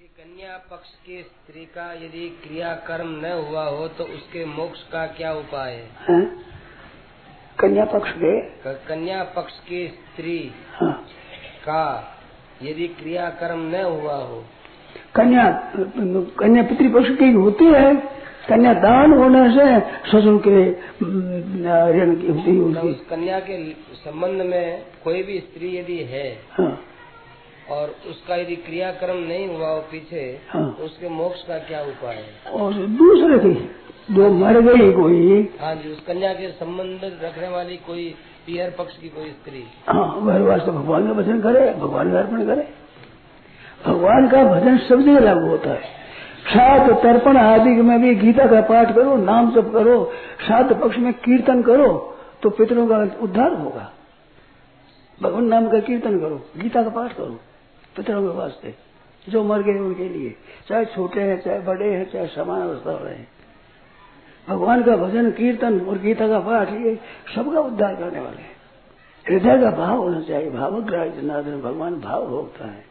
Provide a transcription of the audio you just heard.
कन्या पक्ष की स्त्री का यदि क्रियाकर्म न हुआ हो तो उसके मोक्ष का क्या उपाय है, है? कन्या पक्ष के? कन्या पक्ष की स्त्री हाँ। का यदि क्रियाकर्म न हुआ हो। कन्या कन्या पितृपक्ष की होती है। कन्या दान होने से ससुर के ऋण की होती है। मतलब उस कन्या के संबंध में कोई भी स्त्री यदि है हाँ। और उसका यदि क्रियाक्रम नहीं हुआ हो पीछे हाँ। तो उसके मोक्ष का क्या उपाय है? और दूसरे की जो मर गई कोई। हाँ जी उस कन्या के संबंध रखने वाली कोई पियर पक्ष की कोई स्त्री। हाँ वह वास्तव भगवान का भजन करे भगवान का अर्पण करे। भगवान का भजन सब जगह लागू होता है। सात तर्पण आदि में भी गीता का पाठ करो नाम जप करो सात पक्ष में कीर्तन करो तो पितरों का उद्धार होगा। भगवान नाम का कीर्तन करो गीता का पाठ करो। पितरों के वास्ते, जो मर गए उनके लिए, चाहे छोटे हैं, चाहे बड़े हैं, चाहे समान अवस्था रहे। हैं भगवान का भजन, कीर्तन और गीता का पाठ, ये सबका उद्धार करने वाले हैं। हृदय का भाव होना चाहिए, भावग्राही जनार्दन भगवान भाव भोगता है।